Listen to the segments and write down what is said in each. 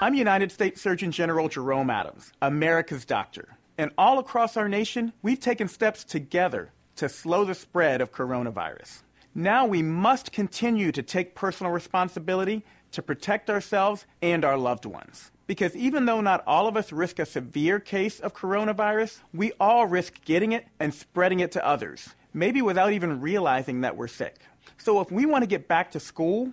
I'm United States Surgeon General Jerome Adams, America's doctor. And all across our nation, we've taken steps together to slow the spread of coronavirus. Now we must continue to take personal responsibility to protect ourselves and our loved ones. Because even though not all of us risk a severe case of coronavirus, we all risk getting it and spreading it to others, maybe without even realizing that we're sick. So if we want to get back to school,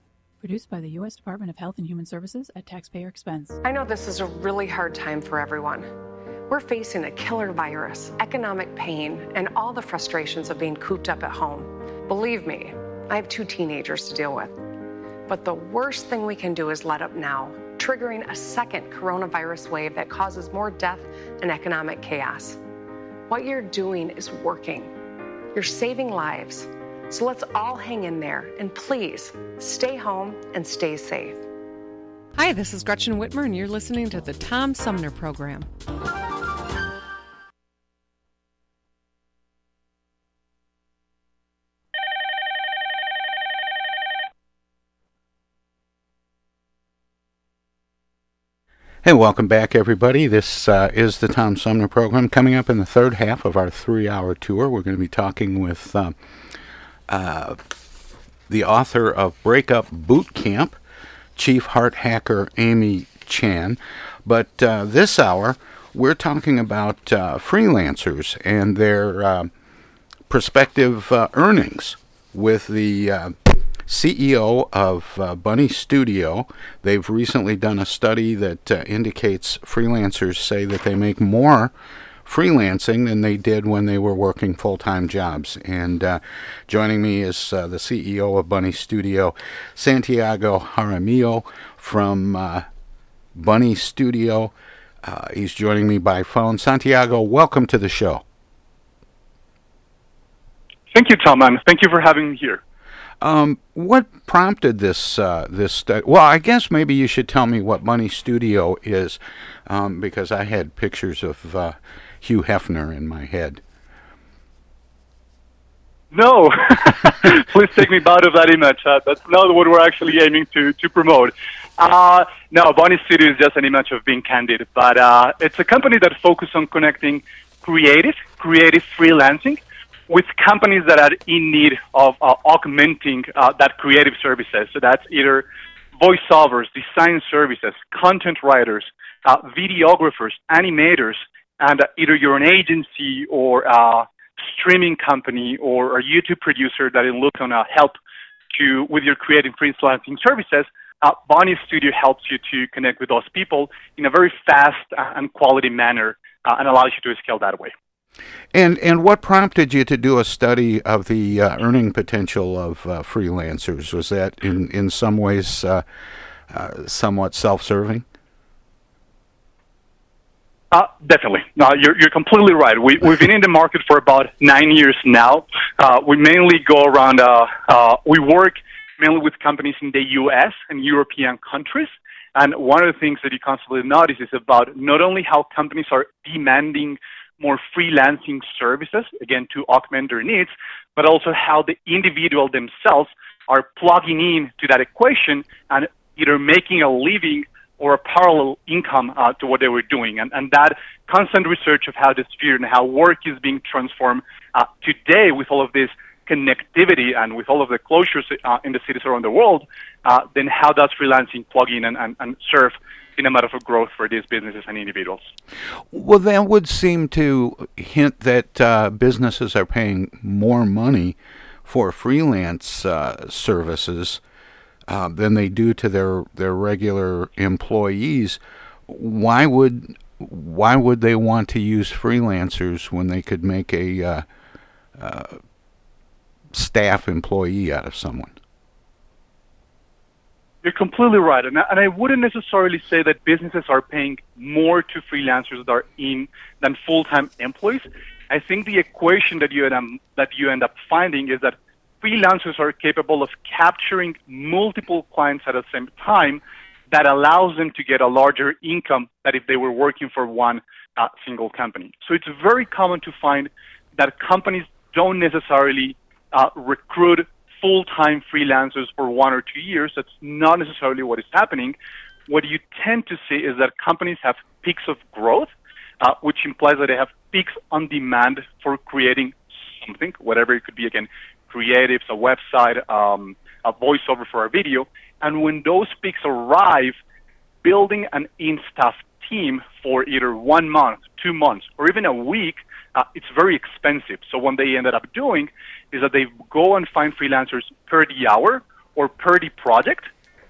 Produced by the U.S. Department of Health and Human Services at taxpayer expense. I know this is a really hard time for everyone. We're facing a killer virus, economic pain, and all the frustrations of being cooped up at home. Believe me, I have two teenagers to deal with. But the worst thing we can do is let up now, triggering a second coronavirus wave that causes more death and economic chaos. What you're doing is working. You're saving lives. So let's all hang in there and please stay home and stay safe. Hi, this is Gretchen Whitmer, and you're listening to the Tom Sumner Program. Hey, welcome back, everybody. This uh, is the Tom Sumner program. Coming up in the third half of our three hour tour, we're going to be talking with uh, uh, the author of Breakup Boot Camp, Chief Heart Hacker Amy Chan. But uh, this hour, we're talking about uh, freelancers and their uh, prospective earnings with the CEO of uh, Bunny Studio. They've recently done a study that uh, indicates freelancers say that they make more freelancing than they did when they were working full time jobs. And uh, joining me is uh, the CEO of Bunny Studio, Santiago Jaramillo from uh, Bunny Studio. Uh, he's joining me by phone. Santiago, welcome to the show. Thank you, Tom, and thank you for having me here. Um, what prompted this uh, this study? Well, I guess maybe you should tell me what Bunny Studio is, um, because I had pictures of uh, Hugh Hefner in my head. No, please take me out of that image. Uh, that's not what we're actually aiming to to promote. Uh, no, Bunny Studio is just an image of being candid, but uh, it's a company that focuses on connecting creative, creative freelancing with companies that are in need of uh, augmenting uh, that creative services. So that's either voiceovers, design services, content writers, uh, videographers, animators, and uh, either you're an agency or a streaming company or a YouTube producer that is looking to help to with your creative freelancing services. Uh, Bunny Studio helps you to connect with those people in a very fast and quality manner uh, and allows you to scale that way. And and what prompted you to do a study of the uh, earning potential of uh, freelancers? Was that in in some ways uh, uh somewhat self-serving? Uh, definitely. No, you're you're completely right. We we've been in the market for about nine years now. Uh, we mainly go around. we work mainly with companies in the U.S. and European countries, And one of the things that you constantly notice is about not only how companies are demanding more freelancing services, again, to augment their needs, but also how the individual themselves are plugging in to that equation and either making a living or a parallel income uh, to what they were doing. And, and that constant research of how the sphere and how work is being transformed uh, today with all of this connectivity and with all of the closures uh, in the cities around the world, uh, then how does freelancing plug in and, and, and serve in a matter of growth for these businesses and individuals? Well, that would seem to hint that uh, businesses are paying more money for freelance uh, services uh, than they do to their their regular employees. Why would why would they want to use freelancers when they could make a uh, uh, staff employee out of someone? You're completely right, and I, and I wouldn't necessarily say that businesses are paying more to freelancers that are in than full-time employees. I think the equation that you end up, that you end up finding is that freelancers are capable of capturing multiple clients at the same time that allows them to get a larger income than if they were working for one uh, single company. So it's very common to find that companies don't necessarily uh, recruit full-time freelancers for one or two years. That's not necessarily what is happening. What you tend to see is that companies have peaks of growth, uh, which implies that they have peaks on demand for creating something, whatever it could be. Again, creatives, a website, um, a voiceover for a video. And when those peaks arrive, building an in-staff team for either one month, two months, or even a week, uh, it's very expensive. So what they ended up doing is that they go and find freelancers per the hour or per the project.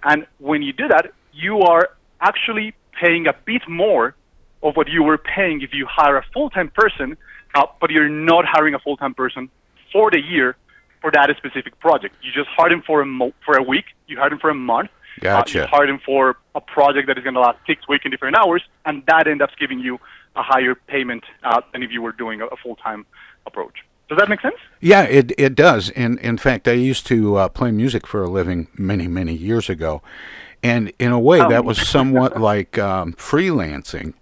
And when you do that, you are actually paying a bit more of what you were paying if you hire a full-time person, uh, but you're not hiring a full-time person for the year for that specific project. You just hire them for a mo- for a week. You hire them for a month. Gotcha. Uh, you for a project that is going to last six weeks in different hours, and that ends up giving you a higher payment uh, than if you were doing a, a full-time approach. Does that make sense? Yeah, it it does. In in fact, I used to uh, play music for a living many many years ago, and in a way, Oh. that was somewhat like um, freelancing,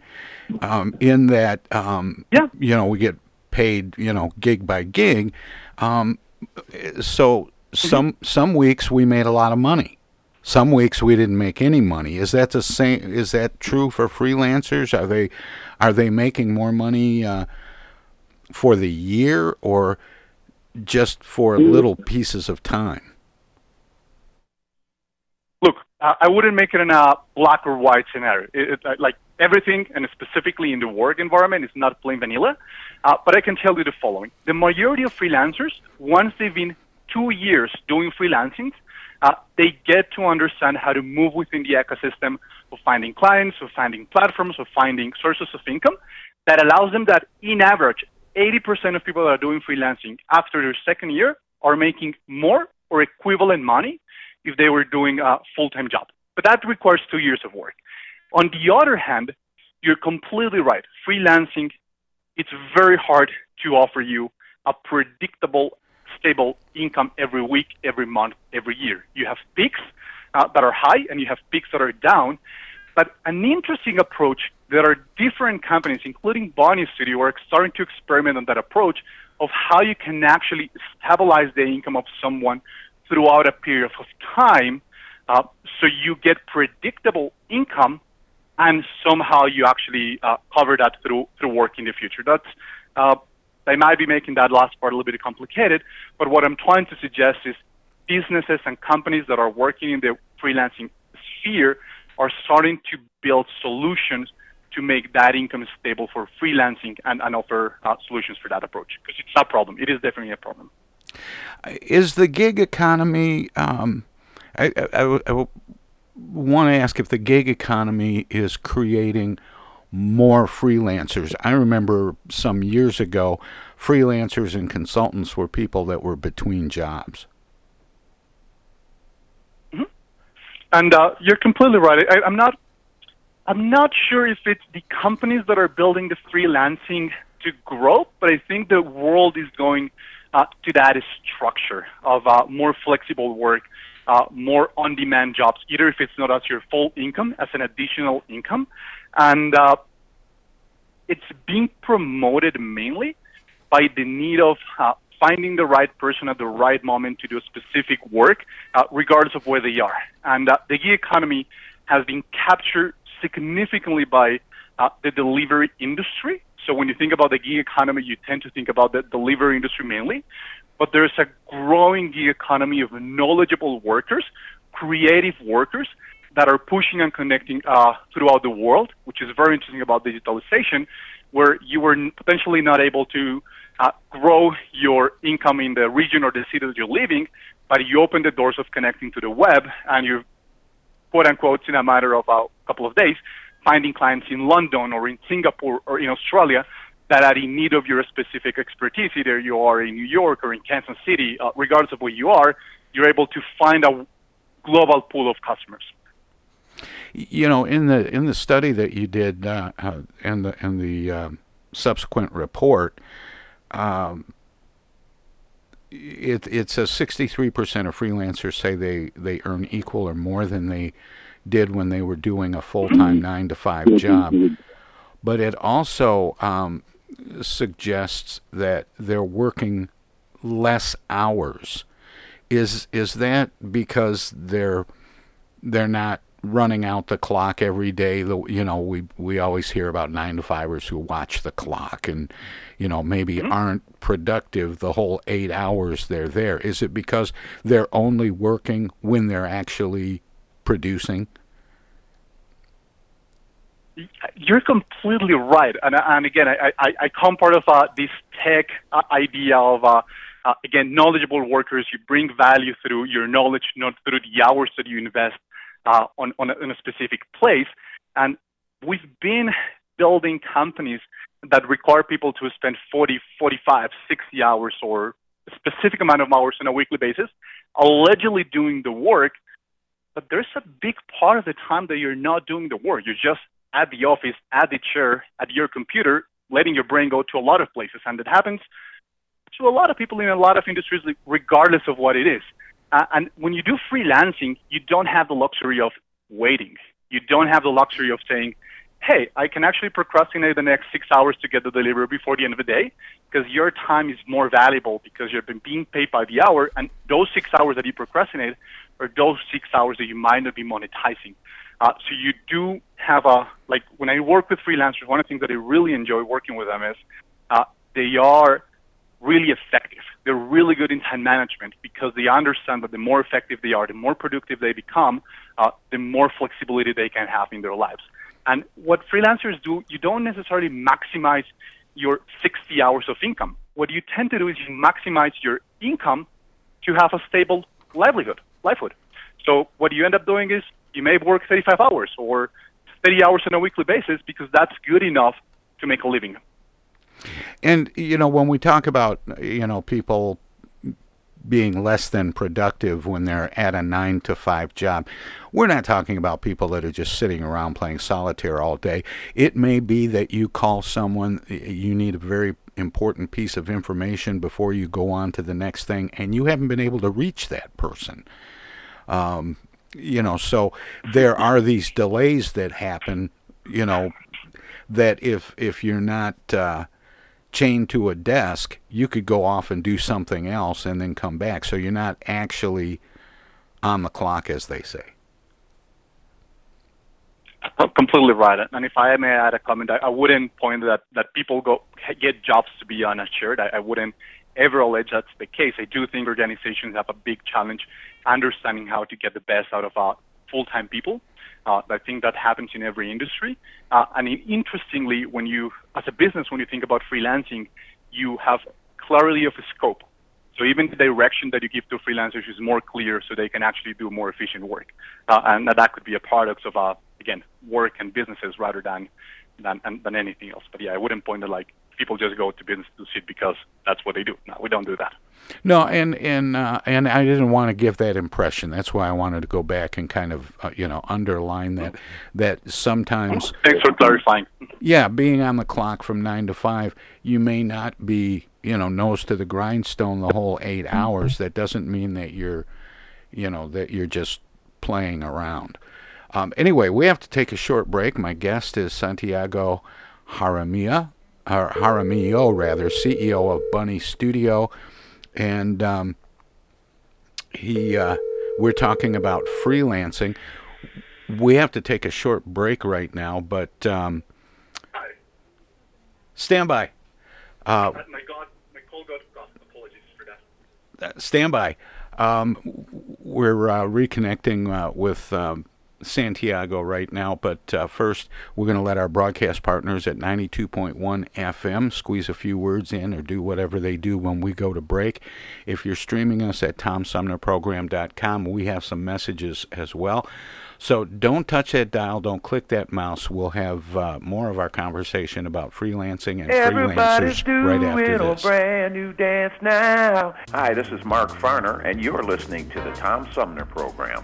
um, in that um, yeah. you know we get paid you know gig by gig, um, so some some weeks we made a lot of money. Some weeks we didn't make any money. Is that the same? Is that true for freelancers? Are they are they making more money uh, for the year or just for little pieces of time? Look, I wouldn't make it in a black or white scenario. It, it, like everything, and specifically in the work environment, is not plain vanilla. Uh, but I can tell you the following: the majority of freelancers, once they've been two years doing freelancing, uh, they get to understand how to move within the ecosystem of finding clients, of finding platforms, of finding sources of income that allows them that, in average, 80% of people that are doing freelancing after their second year are making more or equivalent money if they were doing a full-time job. But that requires two years of work. On the other hand, you're completely right. Freelancing, it's very hard to offer you a predictable, stable income every week, every month, every year. You have peaks uh, that are high and you have peaks that are down. But an interesting approach, that are different companies, including Bunny Studio, are starting to experiment on that approach of how you can actually stabilize the income of someone throughout a period of time uh, so you get predictable income and somehow you actually uh, cover that through through work in the future. That's uh, they might be making that last part a little bit complicated, but what I'm trying to suggest is businesses and companies that are working in the freelancing sphere are starting to build solutions to make that income stable for freelancing and, and offer uh, solutions for that approach because it's a problem. It is definitely a problem. Is the gig economy? Um, I, I, I want to ask if the gig economy is creating more freelancers. I remember some years ago, freelancers and consultants were people that were between jobs. And uh, you're completely right. I, I'm not. I'm not sure if it's the companies that are building the freelancing to grow, but I think the world is going uh, to that structure of uh, more flexible work, uh, more on-demand jobs, either if it's not as your full income, as an additional income, and uh, it's being promoted mainly by the need of uh, finding the right person at the right moment to do specific work, uh, regardless of where they are. And uh, the gig economy has been captured significantly by uh, the delivery industry. So when you think about the gig economy, you tend to think about the delivery industry mainly. But there's a growing gig economy of knowledgeable workers, creative workers that are pushing and connecting uh, throughout the world, which is very interesting about digitalization, where you were potentially not able to uh, grow your income in the region or the city that you're living, but you open the doors of connecting to the web and you quote unquote in a matter of a couple of days finding clients in London or in Singapore or in Australia that are in need of your specific expertise. Either you are in New York or in Kansas City, uh, regardless of where you are, you're able to find a global pool of customers. You know, in the in the study that you did uh, uh, and the and the um, subsequent report, um, it it says 63% of freelancers say they they earn equal or more than they did when they were doing a full time nine to five job. But it also um, suggests that they're working less hours. Is is that because they're they're not running out the clock every day? The, you know, we we always hear about nine to fivers who watch the clock and you know maybe mm-hmm. aren't productive the whole eight hours they're there. Is it because they're only working when they're actually producing? You're completely right, and, and again, I, I, I come part of uh, this tech uh, idea of uh, uh, again knowledgeable workers. You bring value through your knowledge, not through the hours that you invest uh, on on a, in a specific place. And we've been building companies that require people to spend 40, 45, 60 hours or a specific amount of hours on a weekly basis, allegedly doing the work. But there's a big part of the time that you're not doing the work. You're just at the office, at the chair, at your computer, letting your brain go to a lot of places. And it happens to a lot of people in a lot of industries, regardless of what it is. Uh, and when you do freelancing, you don't have the luxury of waiting. You don't have the luxury of saying, hey, I can actually procrastinate the next six hours to get the delivery before the end of the day because your time is more valuable because you've been being paid by the hour. And those six hours that you procrastinate are those six hours that you might not be monetizing. Uh, so you do have a like when I work with freelancers, one of the things that I really enjoy working with them is uh, they are really effective. They're really good in time management because they understand that the more effective they are, the more productive they become, uh, the more flexibility they can have in their lives. And what freelancers do, you don't necessarily maximize your 60 hours of income. What you tend to do is you maximize your income to have a stable livelihood, livelihood. So what you end up doing is you may work 35 hours or 30 hours on a weekly basis because that's good enough to make a living. And you know, when we talk about you know people being less than productive when they're at a nine to five job. We're not talking about people that are just sitting around playing solitaire all day. It may be that you call someone, you need a very important piece of information before you go on to the next thing, and you haven't been able to reach that person. Um, you know, so there are these delays that happen, you know, that if if you're not uh, chained to a desk, you could go off and do something else and then come back. So you're not actually on the clock, as they say. Completely right. And if I may add a comment, I, wouldn't point that that people go get jobs to be unassured. I, I wouldn't ever allege that's the case. I do think organizations have a big challenge understanding how to get the best out of our full-time people. Uh, I think that happens in every industry. Uh, and interestingly, when you, as a business, when you think about freelancing, you have clarity of scope. So even the direction that you give to freelancers is more clear, so they can actually do more efficient work. Uh, and that could be a product of, uh, again, work and businesses rather than, than than anything else. But yeah, I wouldn't point to like people just go to business to sit because that's what they do. No, we don't do that. No, and and uh, and I didn't want to give that impression. That's why I wanted to go back and kind of uh, you know underline that that sometimes. Thanks for clarifying. Yeah, being on the clock from nine to five, you may not be you know nose to the grindstone the whole eight hours. That doesn't mean that you're you know, that you're just playing around. Um, anyway, we have to take a short break. My guest is Santiago Jaramillo, or Jaramillo rather, CEO of Bunny Studio, and um, he. Uh, we're talking about freelancing. We have to take a short break right now, but um, stand by. Uh, my God, my call got cut. Apologies for that. uh, stand by. Um, we're uh, reconnecting uh, with um, Santiago right now, but uh, first we're going to let our broadcast partners at 92.1 FM squeeze a few words in or do whatever they do when we go to break. If you're streaming us at TomSumnerProgram.com, we have some messages as well. So don't touch that dial, don't click that mouse. We'll have uh, more of our conversation about freelancing and Everybody's freelancers right after doing a this. brand new dance now. Hi, this is Mark Farner, and you're listening to the Tom Sumner Program.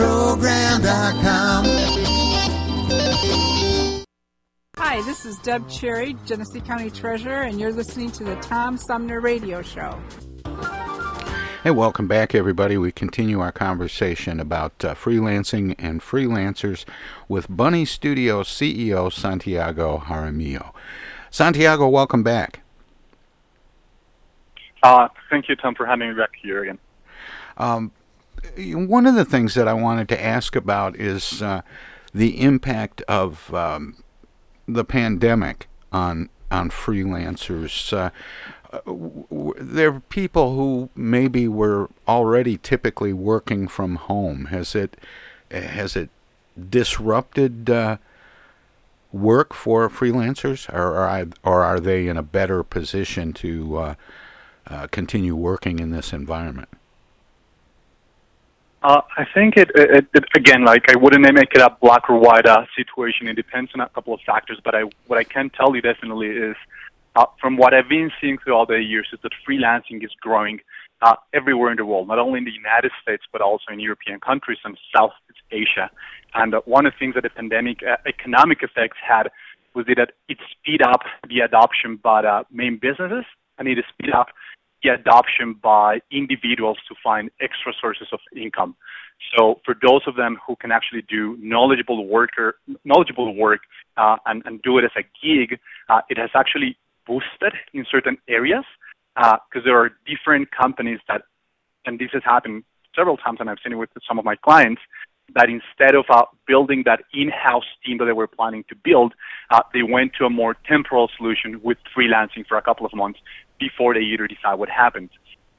TomSumnerProgram.com. Hi, this is Deb Cherry, Genesee County Treasurer, and you're listening to the Tom Sumner Radio Show. Hey, welcome back, everybody. We continue our conversation about uh, freelancing and freelancers with Bunny Studio CEO Santiago Jaramillo. Santiago, welcome back. Uh, thank you, Tom, for having me back here again. Um, one of the things that I wanted to ask about is uh, the impact of um, the pandemic on on freelancers. Uh, there are people who maybe were already typically working from home. Has it has it disrupted uh, work for freelancers, or are or are they in a better position to uh, uh, continue working in this environment? Uh, I think it, it, it, again, like I wouldn't make it a black or white uh, situation. It depends on a couple of factors. But I, what I can tell you definitely is, uh, from what I've been seeing throughout the years, is that freelancing is growing uh, everywhere in the world, not only in the United States but also in European countries and Southeast Asia. And uh, one of the things that the pandemic uh, economic effects had was that it speed up the adoption by uh, main businesses and it speed up the adoption by individuals to find extra sources of income. So for those of them who can actually do knowledgeable worker, knowledgeable work uh, and, and do it as a gig, uh, it has actually boosted in certain areas because uh, there are different companies that, and this has happened several times, and I've seen it with some of my clients, that instead of uh, building that in-house team that they were planning to build, uh, they went to a more temporal solution with freelancing for a couple of months before they either decide what happens.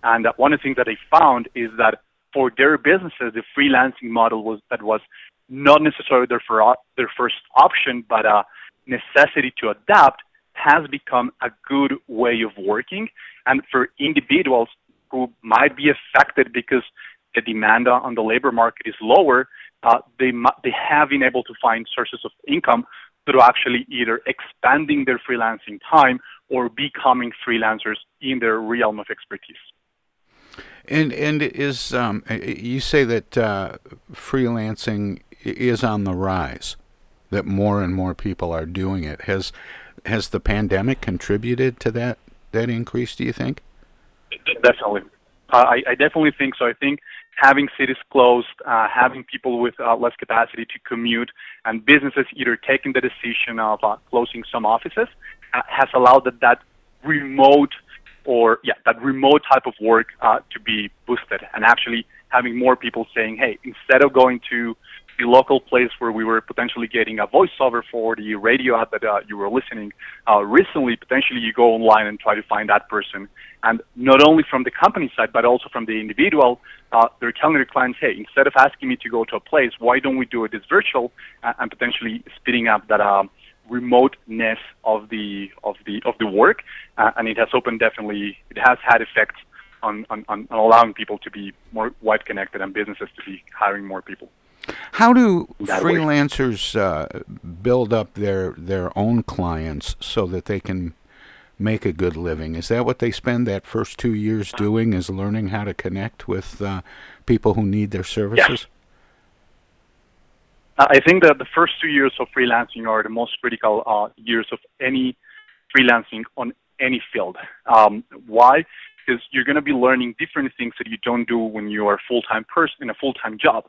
And uh, one of the things that they found is that for their businesses, the freelancing model was that was not necessarily their, for, their first option, but a necessity to adapt has become a good way of working. And for individuals who might be affected because the demand on the labor market is lower, uh, they, they have been able to find sources of income through actually either expanding their freelancing time or becoming freelancers in their realm of expertise. And and is um, you say that uh, freelancing is on the rise, that more and more people are doing it. Has has the pandemic contributed to that that increase? Do you think? Definitely, uh, I, I definitely think so. I think having cities closed, uh, having people with uh, less capacity to commute, and businesses either taking the decision of uh, closing some offices uh, has allowed that, that remote or yeah that remote type of work uh, to be boosted. And actually having more people saying, hey, instead of going to the local place where we were potentially getting a voiceover for the radio ad that uh, you were listening uh, recently, potentially you go online and try to find that person. And not only from the company side, but also from the individual, uh, they're telling their clients, hey, instead of asking me to go to a place, why don't we do it as virtual and potentially speeding up that um, remoteness of the of the of the work, uh, and it has opened definitely it has had effects on, on, on allowing people to be more wide connected and businesses to be hiring more people. How do freelancers uh, build up their their own clients so that they can make a good living? Is that what they spend that first two years doing? Is learning how to connect with uh, people who need their services? I think that the first two years of freelancing are the most critical uh, years of any freelancing on any field. Um, why? Because you're going to be learning different things that you don't do when you are a full-time person in a full-time job.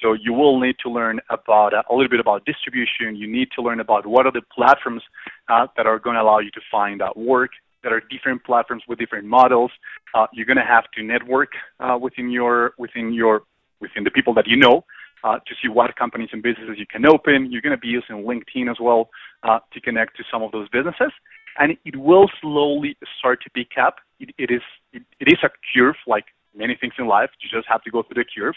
So you will need to learn about uh, a little bit about distribution. You need to learn about what are the platforms uh, that are going to allow you to find uh, work. That are different platforms with different models. Uh, you're going to have to network uh, within your within your within the people that you know uh, to see what companies and businesses you can open. You're going to be using LinkedIn as well uh, to connect to some of those businesses, and it will slowly start to pick up. It, it is it, it is a curve, like many things in life. You just have to go through the curve.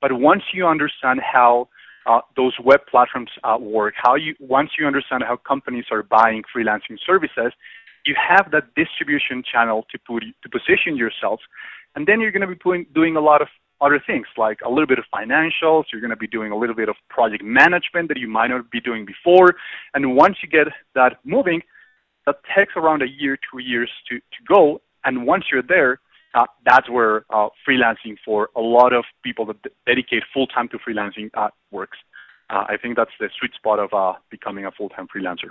But once you understand how uh, those web platforms uh, work, how you once you understand how companies are buying freelancing services, you have that distribution channel to put to position yourself, and then you're going to be doing doing a lot of other things like a little bit of financials. You're going to be doing a little bit of project management that you might not be doing before. And once you get that moving, that takes around a year, two years to, to go. And once you're there, uh, that's where uh, freelancing for a lot of people that dedicate full time to freelancing uh, works. Uh, I think that's the sweet spot of uh, becoming a full time freelancer.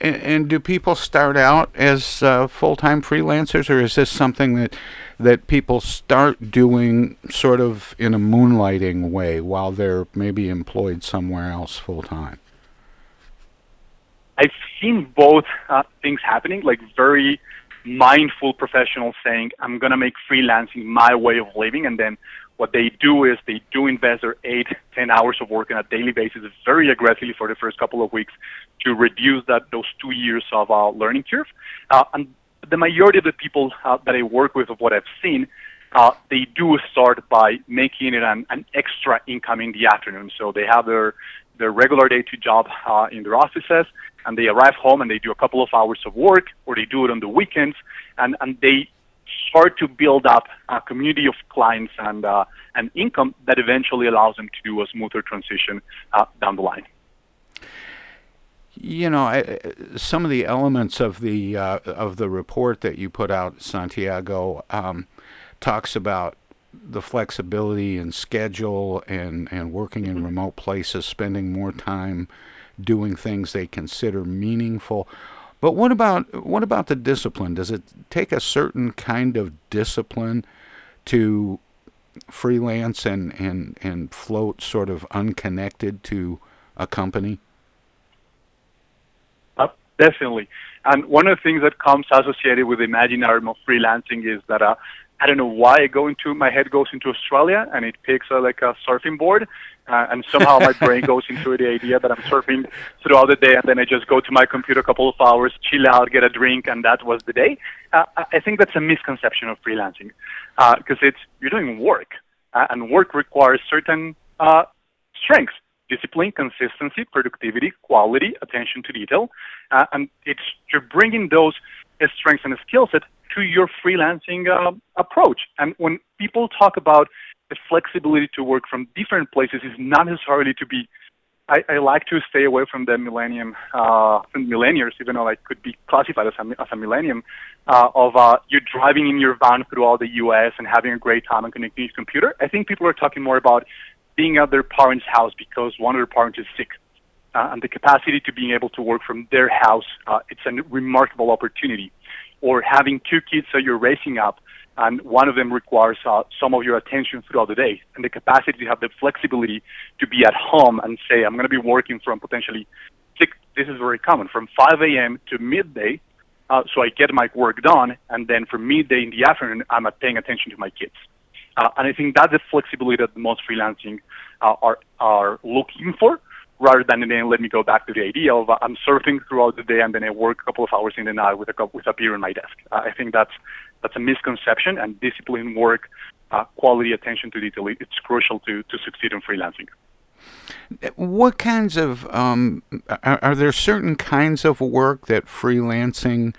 And, and, do people start out as uh, full-time freelancers, or is this something that that people start doing sort of in a moonlighting way while they're maybe employed somewhere else full-time? I've seen both uh, things happening, like very mindful professionals saying, "I'm gonna make freelancing my way of living," and then what they do is they do invest their eight, ten hours of work on a daily basis very aggressively for the first couple of weeks to reduce that those two years of uh, learning curve. Uh, and the majority of the people uh, that I work with, of what I've seen, uh, they do start by making it an, an extra income in the afternoon. So they have their their regular day to job uh, in their offices, and they arrive home and they do a couple of hours of work, or they do it on the weekends, and and they start to build up a community of clients and uh, an income that eventually allows them to do a smoother transition uh, down the line. You know, I, some of the elements of the uh, of the report that you put out, Santiago, um, talks about the flexibility and schedule and, and working in remote places, spending more time doing things they consider meaningful. But what about what about the discipline? Does it take a certain kind of discipline to freelance and, and, and float sort of unconnected to a company? Uh, definitely. And one of the things that comes associated with the imaginary of freelancing is that uh, I don't know why I go into my head goes into Australia and it picks uh, like a surfing board, uh, and somehow my brain goes into the idea that I'm surfing throughout the day, and then I just go to my computer a couple of hours, chill out, get a drink, and that was the day. Uh, I think that's a misconception of freelancing because uh, it's you're doing work, uh, and work requires certain uh, strengths discipline, consistency, productivity, quality, attention to detail, uh, and it's you're bringing those strengths and skill set to your freelancing uh, approach. And when people talk about the flexibility to work from different places, is not necessarily to be. I, I like to stay away from the millennium, uh, millennials, even though I could be classified as a, as a millennium, uh, of uh, you driving in your van through all the U.S. and having a great time and connecting to your computer. I think people are talking more about being at their parents' house because one of their parents is sick. Uh, and the capacity to being able to work from their house, uh, it's a remarkable opportunity or having two kids that you're raising up and one of them requires uh, some of your attention throughout the day and the capacity to have the flexibility to be at home and say i'm going to be working from potentially six this is very common from 5 a.m to midday uh, so i get my work done and then from midday in the afternoon i'm paying attention to my kids. Uh, and i think that's the flexibility that most freelancing uh, are are looking for rather than then let me go back to the idea of uh, I'm surfing throughout the day and then I work a couple of hours in the night with a cup, with a beer on my desk. Uh, I think that's that's a misconception, and discipline, work, uh, quality, attention to detail, it's crucial to to succeed in freelancing. What kinds of um, are, are, there certain kinds of work that freelancing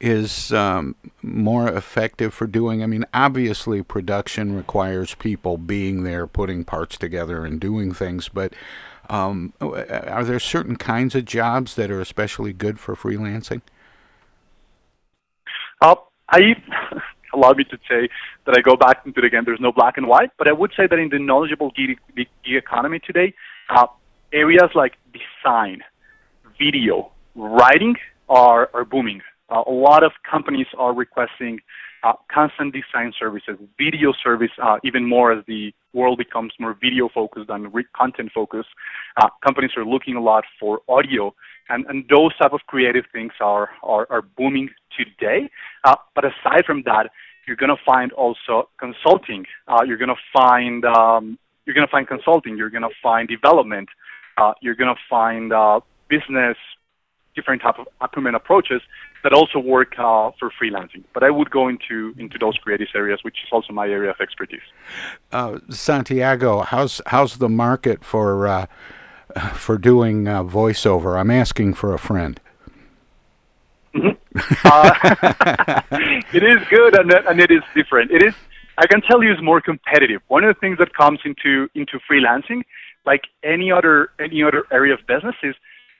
is um, more effective for doing? I mean, obviously, production requires people being there, putting parts together, and doing things, but um, are there certain kinds of jobs that are especially good for freelancing? Uh, I allow me to say that I go back into it again. There's no black and white, but I would say that in the knowledgeable gig, gig economy today, uh, areas like design, video, writing are, are booming. Uh, a lot of companies are requesting uh, constant design services, video service, uh, even more as the world becomes more video focused than re- content focused. Uh, companies are looking a lot for audio, and, and those type of creative things are are, are booming today. Uh, but aside from that, you're going to find also consulting. Uh, you're going to find um, you're to find consulting. You're going to find development. You're going to find business different type of acumen approaches that also work uh, for freelancing. But I would go into into those creative areas, which is also my area of expertise. Uh, Santiago, how's how's the market for uh, for doing uh, voiceover? I'm asking for a friend. Mm-hmm. Uh, it is good and, and it is different. It is. I can tell you, it's more competitive. One of the things that comes into into freelancing, like any other any other area of business, is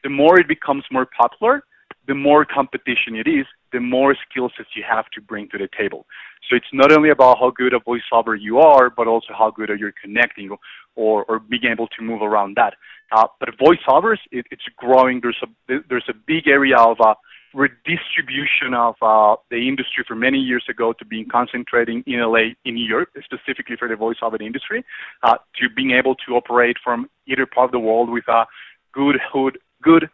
the more it becomes more popular, the more competition it is, the more skill sets you have to bring to the table. So it's not only about how good a voiceover you are, but also how good are you connecting or, or being able to move around that. Uh, but voiceovers, it, it's growing. There's a there's a big area of uh, redistribution of uh, the industry from many years ago to being concentrating in LA, in Europe, specifically for the voiceover industry, uh, to being able to operate from either part of the world with a good hood, good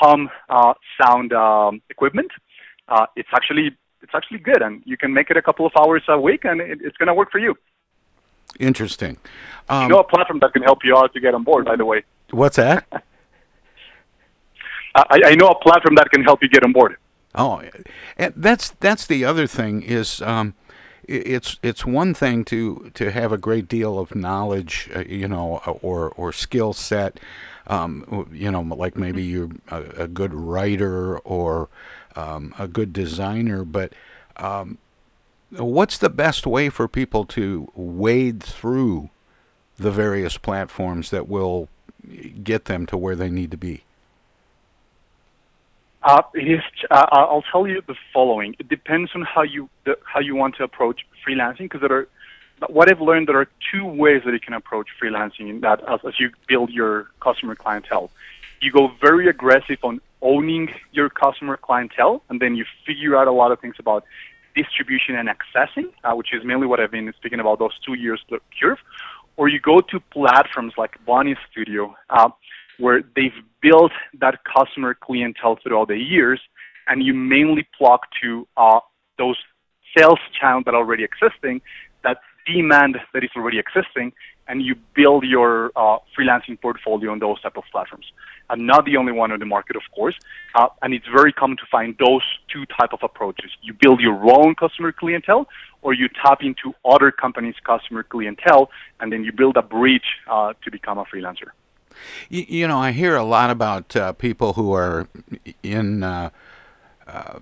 hum uh, sound um, equipment. Uh, it's actually it's actually good, and you can make it a couple of hours a week, and it, it's going to work for you. Interesting. Um, you know a platform that can help you out to get on board, by the way. What's that? I, I know a platform that can help you get on board. Oh, and that's that's the other thing is um, it's it's one thing to to have a great deal of knowledge, uh, you know, or or skill set, um, you know, like maybe you're a, a good writer or um, a good designer, but um, what's the best way for people to wade through the various platforms that will get them to where they need to be? Uh. Uh, I'll tell you the following. It depends on how you the, how you want to approach freelancing, because there are. What I've learned, there are two ways that you can approach freelancing. In that, as, as you build your customer clientele, you go very aggressive on owning your customer clientele, and then you figure out a lot of things about distribution and accessing, uh, which is mainly what I've been speaking about those two years curve. Or you go to platforms like Bunny Studio, uh, where they've built that customer clientele throughout the years, and you mainly plug to uh, those sales channels that are already existing, demand that is already existing, and you build your uh, freelancing portfolio on those type of platforms. I'm not the only one on the market, of course, uh, and it's very common to find those two type of approaches. You build your own customer clientele, or you tap into other companies' customer clientele, and then you build a bridge uh, to become a freelancer. You, you, know, I hear a lot about uh, people who are in uh, uh,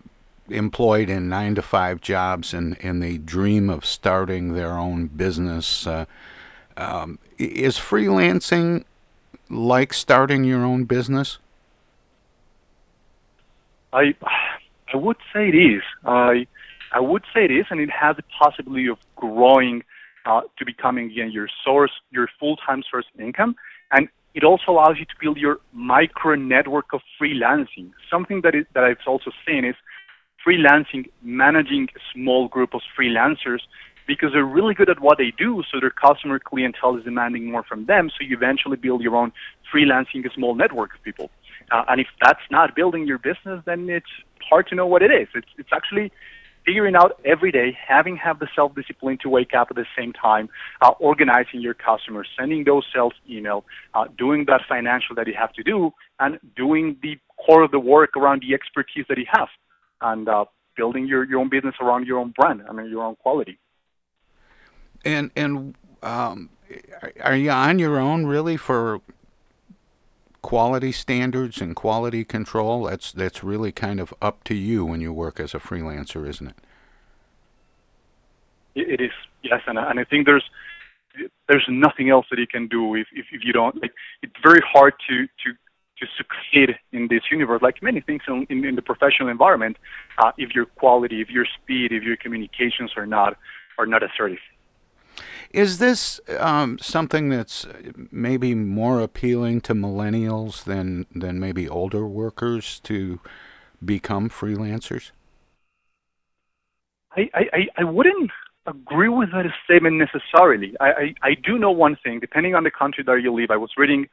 employed in nine to five jobs and, and they dream of starting their own business. Uh, um, is freelancing like starting your own business? I I would say it is. I I would say it is, and it has the possibility of growing uh, to becoming again your source, your full-time source of income, and it also allows you to build your micro network of freelancing. Something that is that I've also seen is freelancing, managing a small group of freelancers because they're really good at what they do, so their customer clientele is demanding more from them. So you eventually build your own freelancing a small network of people. Uh, and if that's not building your business, then it's hard to know what it is. It's it's actually figuring out every day, having have the self discipline to wake up at the same time, uh, organizing your customers, sending those sales email, uh, doing that financial that you have to do, and doing the core of the work around the expertise that you have, and uh, building your, your own business around your own brand I mean your own quality. And and um, are you on your own really for quality standards and quality control? That's that's really kind of up to you when you work as a freelancer, isn't it? It is yes, and and I think there's there's nothing else that you can do if if, if you don't like. It's very hard to to to succeed in this universe, like many things in, in, in the professional environment, uh, if your quality, if your speed, if your communications are not are not assertive. Is this um, something that's maybe more appealing to millennials than than maybe older workers to become freelancers? I, I, I wouldn't agree with that statement necessarily. I, I, I do know one thing, depending on the country that you live. I was reading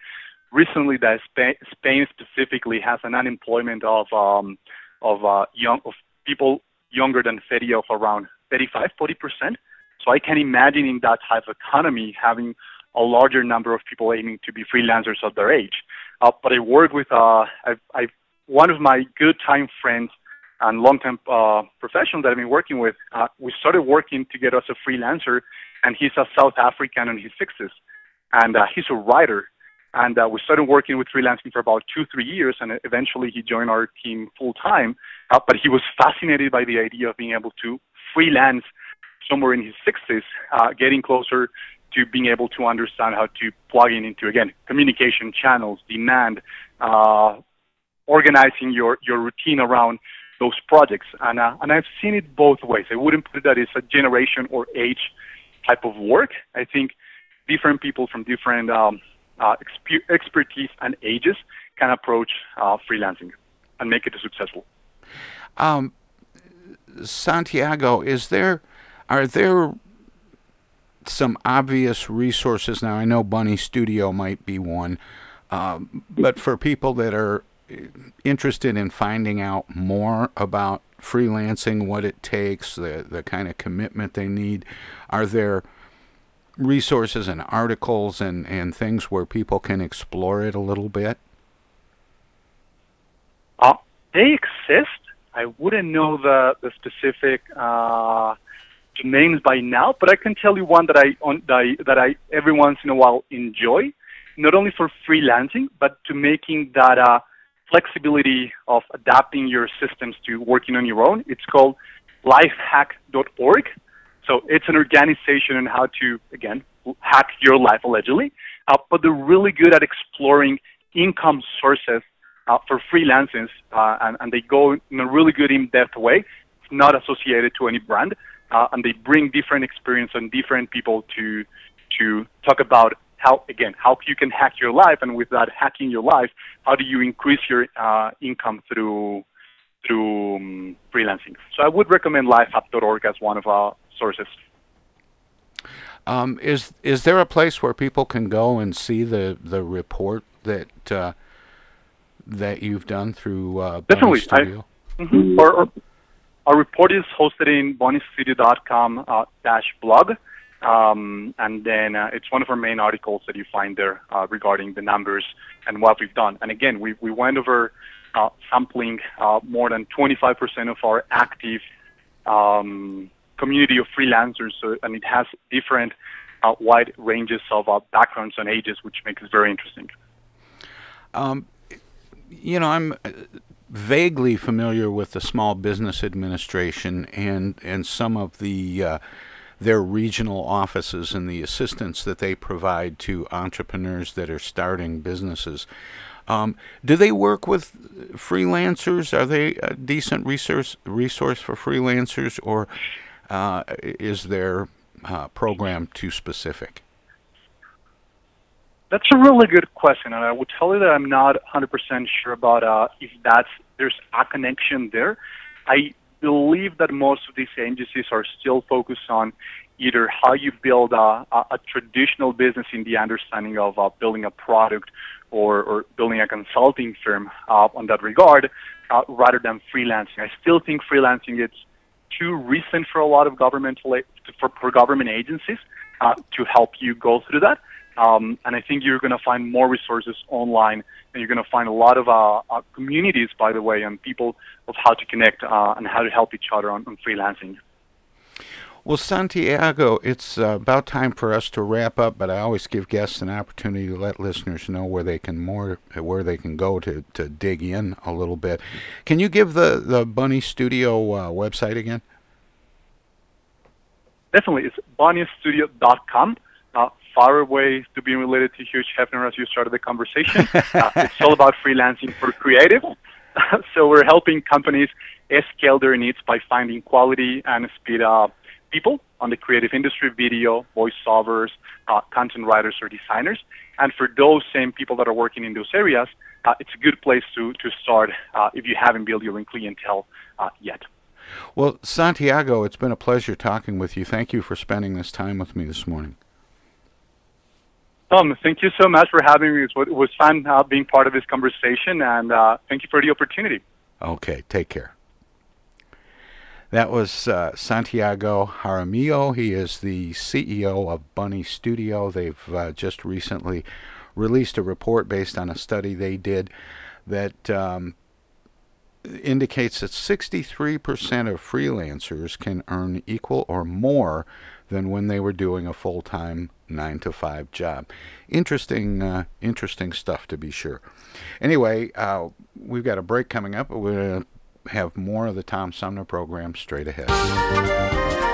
recently that Spain, Spain specifically has an unemployment of um, of uh, young of people younger than 30 of around 35, 40 percent. So I can imagine in that type of economy having a larger number of people aiming to be freelancers of their age. Uh, but I work with uh, I've, I've, one of my good time friends and long-time uh, professionals that I've been working with. Uh, we started working together as a freelancer, and he's a South African in his 60s, and uh, he's a writer. And uh, we started working with freelancing for about two, three years, and eventually he joined our team full time. Uh, but he was fascinated by the idea of being able to freelance somewhere in his 60s, uh, getting closer to being able to understand how to plug in into again communication channels, demand, uh, organizing your, your routine around those projects. And, uh, and I've seen it both ways. I wouldn't put it that it's a generation or age type of work. I think different people from different um, uh, exper- expertise and ages can approach uh, freelancing and make it successful. Um, Santiago, is there are there some obvious resources now? I know Bunny Studio might be one, um, but for people that are interested in finding out more about freelancing, what it takes, the the kind of commitment they need, are there resources and articles and, and things where people can explore it a little bit? Uh, they exist. I wouldn't know the, the specific uh, names by now, but I can tell you one that I, on, that I that I every once in a while enjoy, not only for freelancing, but to making that uh, flexibility of adapting your systems to working on your own. It's called lifehack.org. So it's an organization on how to, again, hack your life allegedly, uh, but they're really good at exploring income sources uh, for freelancers, uh, and, and, they go in a really good in-depth way. It's not associated to any brand, uh, and they bring different experience and different people to to talk about how again how you can hack your life, and with that hacking your life, how do you increase your uh, income through through um, freelancing. So I would recommend lifehack.org as one of our sources. Um, is is there a place where people can go and see the, the report that uh, that you've done through uh, Definitely. Studio? I, mm-hmm. our, our, our, report is hosted in bunnystudio.com uh, dash blog, um, and then uh, it's one of our main articles that you find there uh, regarding the numbers and what we've done. And again, we we went over uh, sampling uh, more than 25% of our active um, community of freelancers, so, and it has different uh, wide ranges of uh, backgrounds and ages, which makes it very interesting. Um, you know, I'm uh, vaguely familiar with the Small Business Administration and and some of the uh, their regional offices and the assistance that they provide to entrepreneurs that are starting businesses. Um, do they work with freelancers? Are they a decent resource resource for freelancers, or uh, is their uh, program too specific? That's a really good question, and I would tell you that I'm not 100% sure about uh, if that's there's a connection there. I believe that most of these agencies are still focused on either how you build a, a, a traditional business in the understanding of uh, building a product or, or building a consulting firm uh, on that regard, uh, rather than freelancing. I still think freelancing is too recent for a lot of governmental for, for government agencies uh, to help you go through that. Um, and I think you're going to find more resources online, and you're going to find a lot of uh, uh, communities, by the way, and people of how to connect uh, and how to help each other on, on freelancing. Well, Santiago, it's uh, about time for us to wrap up, but I always give guests an opportunity to let listeners know where they can more where they can go to, to dig in a little bit. Can you give the the Bunny Studio uh, website again? Definitely, it's bunnystudio.com. Uh, far away to being related to Hugh Hefner as you started the conversation. uh, it's all about freelancing for creative. so we're helping companies scale their needs by finding quality and speed up people on the creative industry, video, voiceovers, uh, content writers, or designers. And for those same people that are working in those areas, uh, it's a good place to, to start uh, if you haven't built your own clientele uh, yet. Well, Santiago, it's been a pleasure talking with you. Thank you for spending this time with me this morning. Tom, thank you so much for having me. It was fun uh, being part of this conversation, and uh, thank you for the opportunity. Okay, take care. That was uh, Santiago Jaramillo. He is the CEO of Bunny Studio. They've uh, just recently released a report based on a study they did that um, indicates that 63% of freelancers can earn equal or more than when they were doing a full-time 9 to 5 job. Interesting uh, interesting stuff to be sure. Anyway, uh, we've got a break coming up. We're going to have more of the Tom Sumner program straight ahead.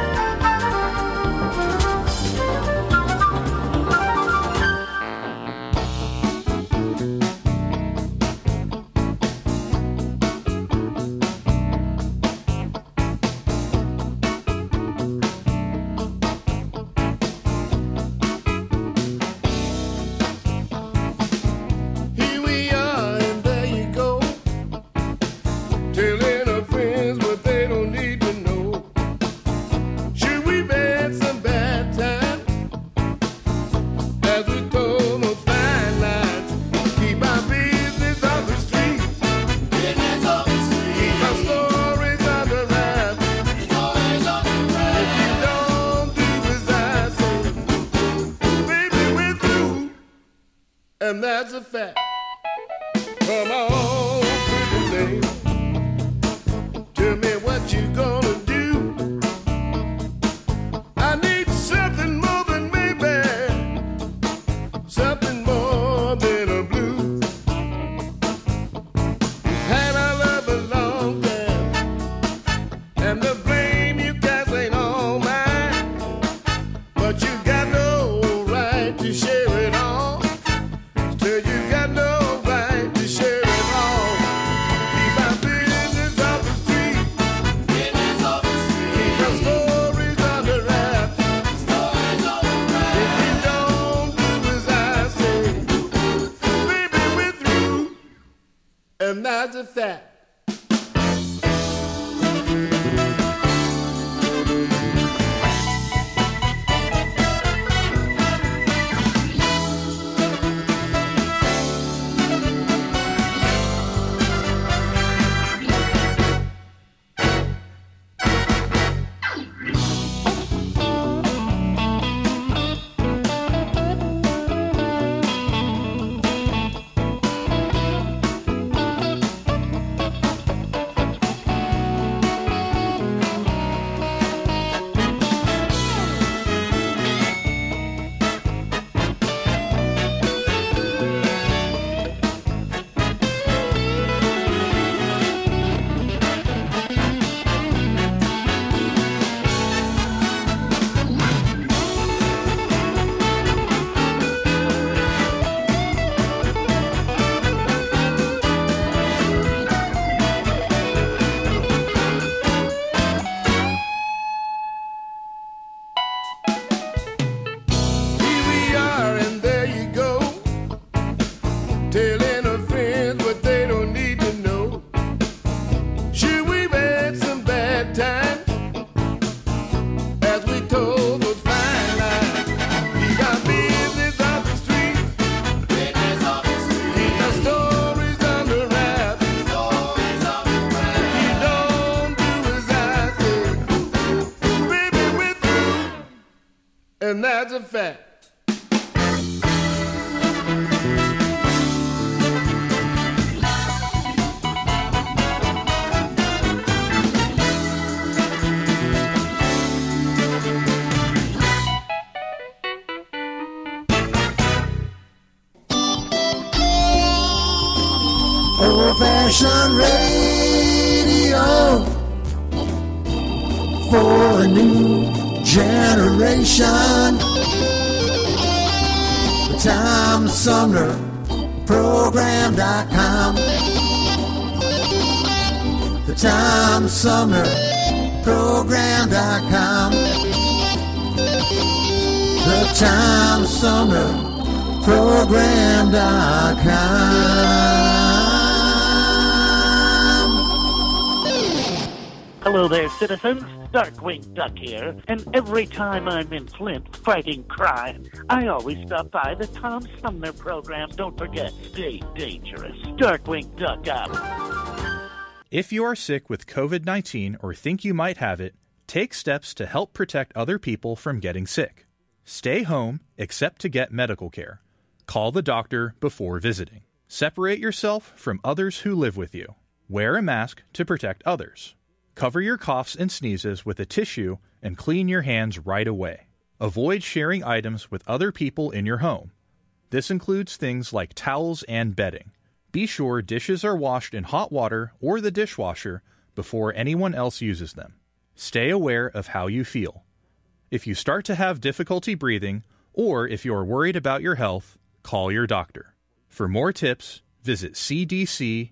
And that's a fact. Old fashioned radio for a new generation. The Tom Sumner Program.com. The Tom Sumner Program.com. The Tom Sumner Program.com. Hello there, citizens. Darkwing Duck here, and every time I'm in Flint fighting crime, I always stop by the Tom Sumner program. Don't forget, stay dangerous. Darkwing Duck out. If you are sick with COVID 19 or think you might have it, take steps to help protect other people from getting sick. Stay home except to get medical care. Call the doctor before visiting. Separate yourself from others who live with you. Wear a mask to protect others. Cover your coughs and sneezes with a tissue and clean your hands right away. Avoid sharing items with other people in your home. This includes things like towels and bedding. Be sure dishes are washed in hot water or the dishwasher before anyone else uses them. Stay aware of how you feel. If you start to have difficulty breathing, or if you are worried about your health, call your doctor. For more tips, visit cdc.gov.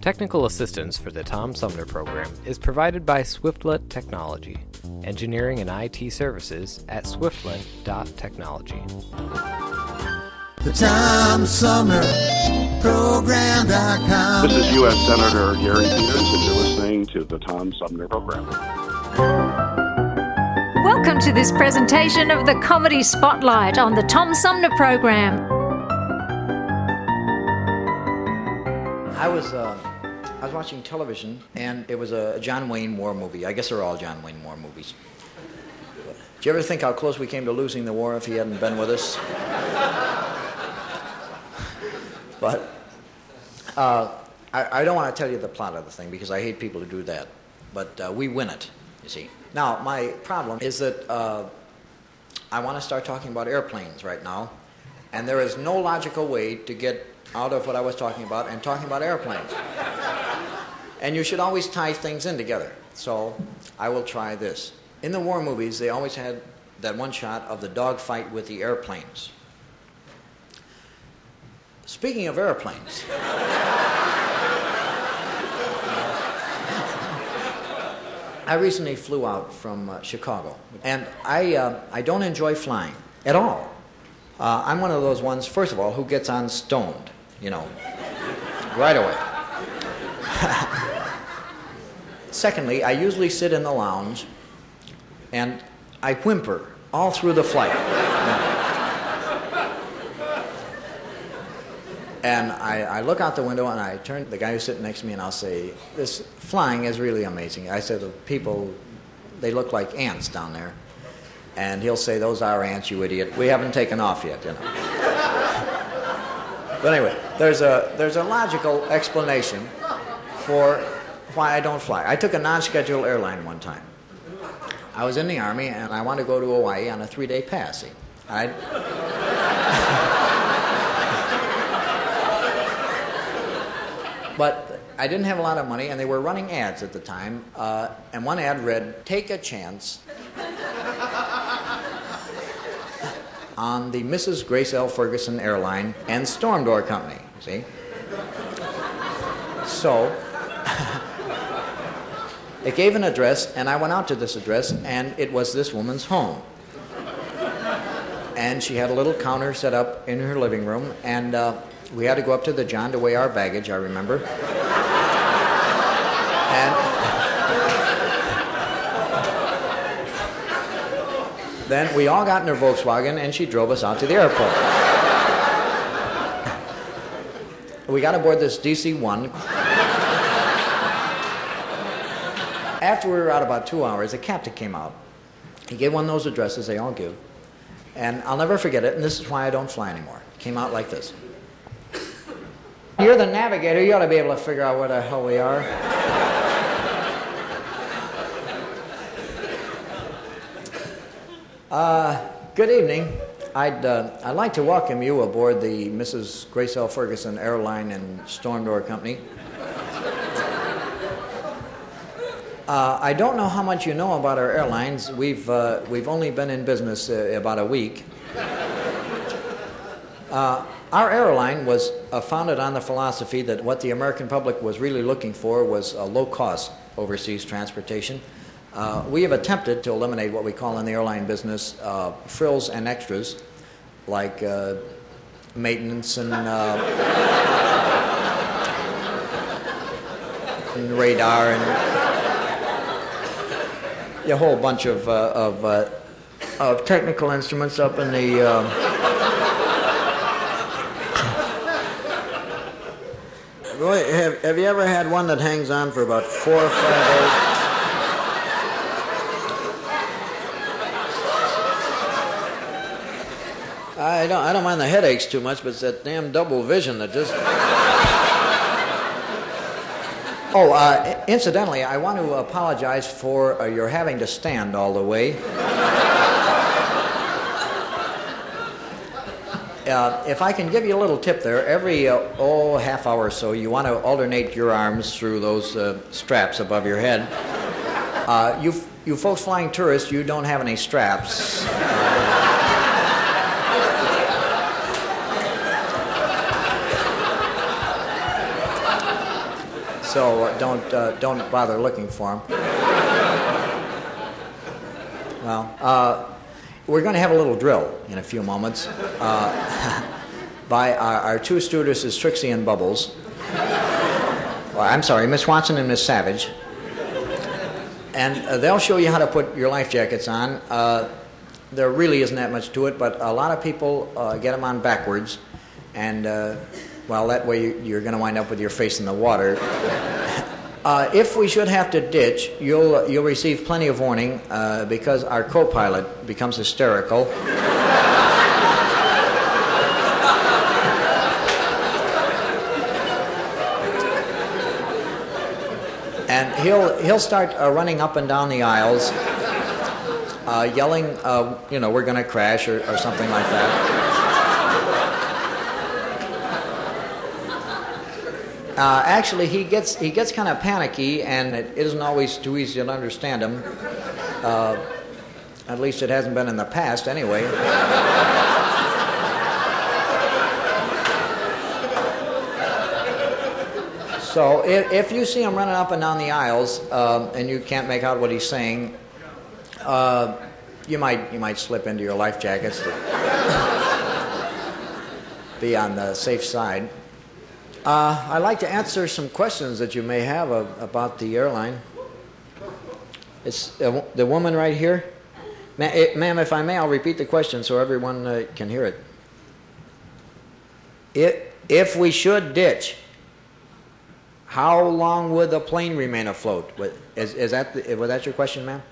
Technical assistance for the Tom Sumner program is provided by Swiftlet Technology, engineering and IT services at swiftlet.technology. The Tom Sumner Program.com. This is U.S. Senator Gary Peters, and you're listening to the Tom Sumner Program. Welcome to this presentation of the Comedy Spotlight on the Tom Sumner Program. I was uh, I was watching television, and it was a John Wayne war movie. I guess they're all John Wayne war movies. Do you ever think how close we came to losing the war if he hadn't been with us? but uh, I, I, don't want to tell you the plot of the thing because I hate people who do that. But uh, we win it, you see. Now, my problem is that uh, I want to start talking about airplanes right now, and there is no logical way to get out of what I was talking about and talking about airplanes. and you should always tie things in together. So I will try this. In the war movies, they always had that one shot of the dogfight with the airplanes. Speaking of airplanes, I recently flew out from uh, Chicago, and I, uh, I don't enjoy flying at all. Uh, I'm one of those ones, first of all, who gets on stoned, you know, right away. Secondly, I usually sit in the lounge and I whimper all through the flight. And I, I, look out the window and I turn to the guy who's sitting next to me and I'll say, This flying is really amazing. I said, The people, they look like ants down there. And he'll say, Those are ants, you idiot. We haven't taken off yet, you know. but anyway, there's a, there's a logical explanation for why I don't fly. I took a non scheduled airline one time. I was in the Army and I wanted to go to Hawaii on a three day pass. I. but I didn't have a lot of money, and they were running ads at the time. Uh, and one ad read, "Take a chance." on the Mrs. Grace L. Ferguson Airline and Storm Door Company. See? So, it gave an address, and I went out to this address, and it was this woman's home. And she had a little counter set up in her living room, and uh, we had to go up to the John to weigh our baggage, I remember. And then we all got in her Volkswagen, and she drove us out to the airport. We got aboard this DC 1. After we were out about two hours, the captain came out. He gave one of those addresses they all give. And I'll never forget it, and this is why I don't fly anymore. It came out like this. You're the navigator, you ought to be able to figure out where the hell we are. Uh, good evening. I'd, uh, I'd like to welcome you aboard the Mrs. Grace L. Ferguson Airline and Storm Door Company. Uh, I don't know how much you know about our airlines. We've, uh, we've only been in business uh, about a week. Uh, our airline was uh, founded on the philosophy that what the American public was really looking for was low cost overseas transportation. Uh, we have attempted to eliminate what we call in the airline business uh, frills and extras, like uh, maintenance and, uh, and radar and a whole bunch of, uh, of, uh, of technical instruments up in the. Roy, have, have you ever had one that hangs on for about four or five days? I don't, I don't mind the headaches too much, but it's that damn double vision that just. Oh, uh, incidentally, I want to apologize for uh, your having to stand all the way. Uh, if I can give you a little tip there, every uh, oh half hour or so, you want to alternate your arms through those uh, straps above your head. Uh, you, you folks flying tourists, you don't have any straps. So uh, don't, uh, don't bother looking for them. Well, uh, we're going to have a little drill in a few moments uh, by our, our two stewardesses, Trixie and Bubbles. Well, I'm sorry, Miss Watson and Miss Savage. And uh, they'll show you how to put your life jackets on. There really isn't that much to it, but a lot of people get them on backwards. And, well, that way you- you're going to wind up with your face in the water. Uh, if we should have to ditch, you'll, you'll receive plenty of warning uh, because our co pilot becomes hysterical. and he'll, he'll start uh, running up and down the aisles, uh, yelling, uh, you know, we're going to crash or, or something like that. Uh, actually, he gets he gets kind of panicky, and it isn't always too easy to understand him. Uh, at least it hasn't been in the past, anyway. So if, if you see him running up and down the aisles um, and you can't make out what he's saying, uh, you might you might slip into your life jackets be on the safe side. Uh, I'd like to answer some questions that you may have about the airline. It's uh, the woman right here. Ma- eh, ma'am, if I may, I'll repeat the question so everyone uh, can hear it. If, if we should ditch, how long would the plane remain afloat? Is, is that the, was that your question, ma'am?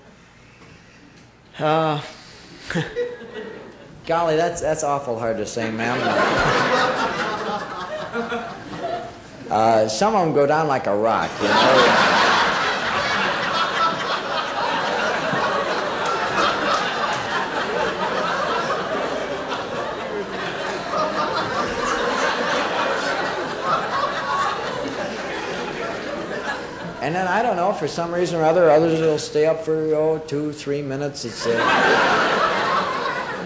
Uh, golly, that's that's awful hard to say, ma'am. Uh, some of them go down like a rock. You know? I don't know. For some reason or other, others will stay up for oh, two, three minutes. It's. Uh...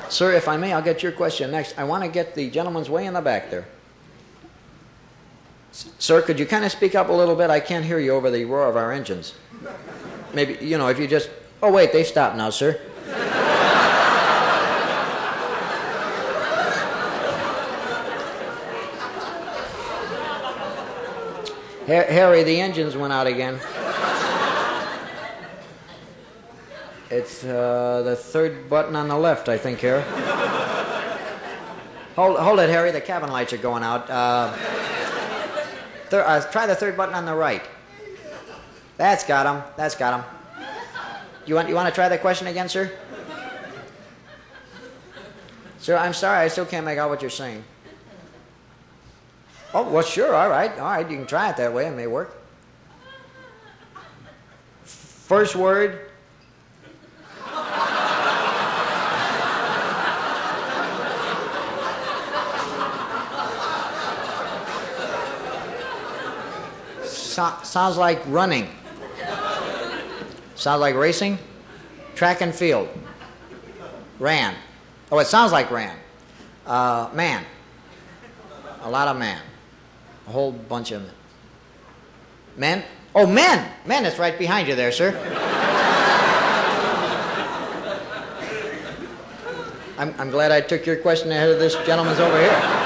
Sir, if I may, I'll get your question next. I want to get the gentleman's way in the back there. Sir, could you kind of speak up a little bit? I can't hear you over the roar of our engines. Maybe you know if you just. Oh wait, they stopped now, sir. Ha- Harry, the engines went out again. It's uh, the third button on the left, I think, here. hold, hold it, Harry. The cabin lights are going out. Uh, thir- uh, try the third button on the right. That's got him. That's got him. You want, you want to try that question again, sir? Sir, I'm sorry. I still can't make out what you're saying. Oh, well, sure. All right. All right. You can try it that way. It may work. First word. So- sounds like running. Sounds like racing. Track and field. Ran. Oh, it sounds like ran. Uh, man. A lot of man. A whole bunch of men. Men? Oh, men! Men, it's right behind you there, sir. I'm, I'm glad I took your question ahead of this gentleman's over here.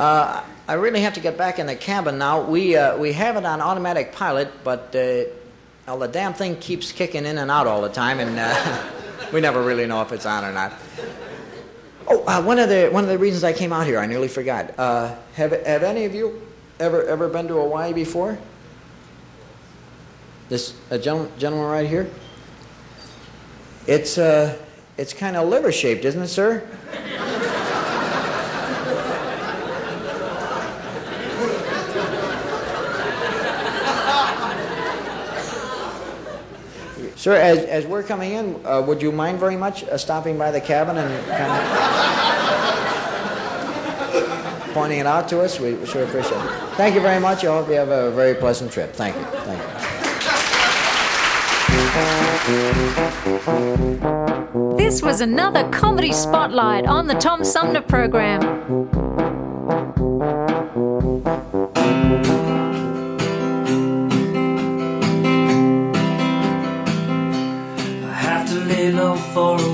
Uh, I really have to get back in the cabin now. We, uh, we have it on automatic pilot, but uh, well, the damn thing keeps kicking in and out all the time, and uh, we never really know if it's on or not. Oh, uh, one of the one of the reasons I came out here, I nearly forgot. Have have any of you ever ever been to Hawaii before? This a gentleman, gentleman right here. It's uh, it's kind of liver shaped, isn't it, sir? Sir, as, as we're coming in, uh, would you mind very much uh, stopping by the cabin and kind of pointing it out to us? We, we sure appreciate it. Thank you very much. I hope you have a very pleasant trip. Thank you. Thank you. This was another comedy spotlight on the Tom Sumner program.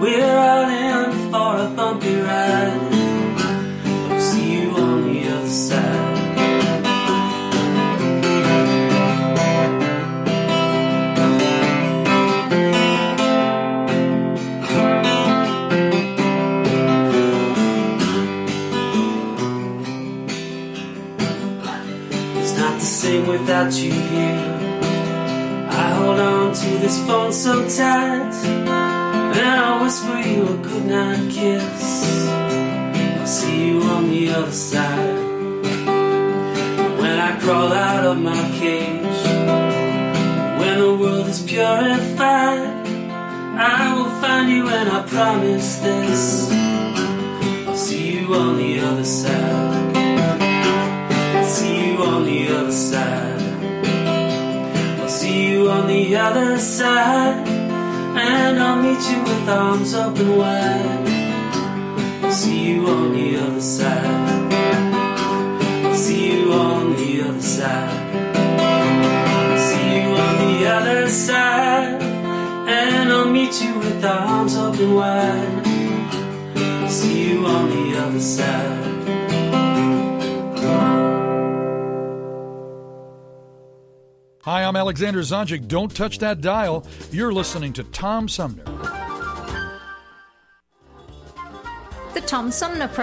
We're all in for a bumpy ride. I'll see you on the other side. It's not the same without you here. I hold on to this phone so tight, whisper you a goodnight kiss. I'll see you on the other side. When I crawl out of my cage, when the world is purified, I will find you and I promise this. I'll see you on the other side. I'll see you on the other side. I'll see you on the other side. And I'll meet you with arms open wide. See you on the other side. See you on the other side. See you on the other side. And I'll meet you with arms open wide. See you on the other side. Hi, I'm Alexander Zonjic. Don't touch that dial. You're listening to Tom Sumner. The Tom Sumner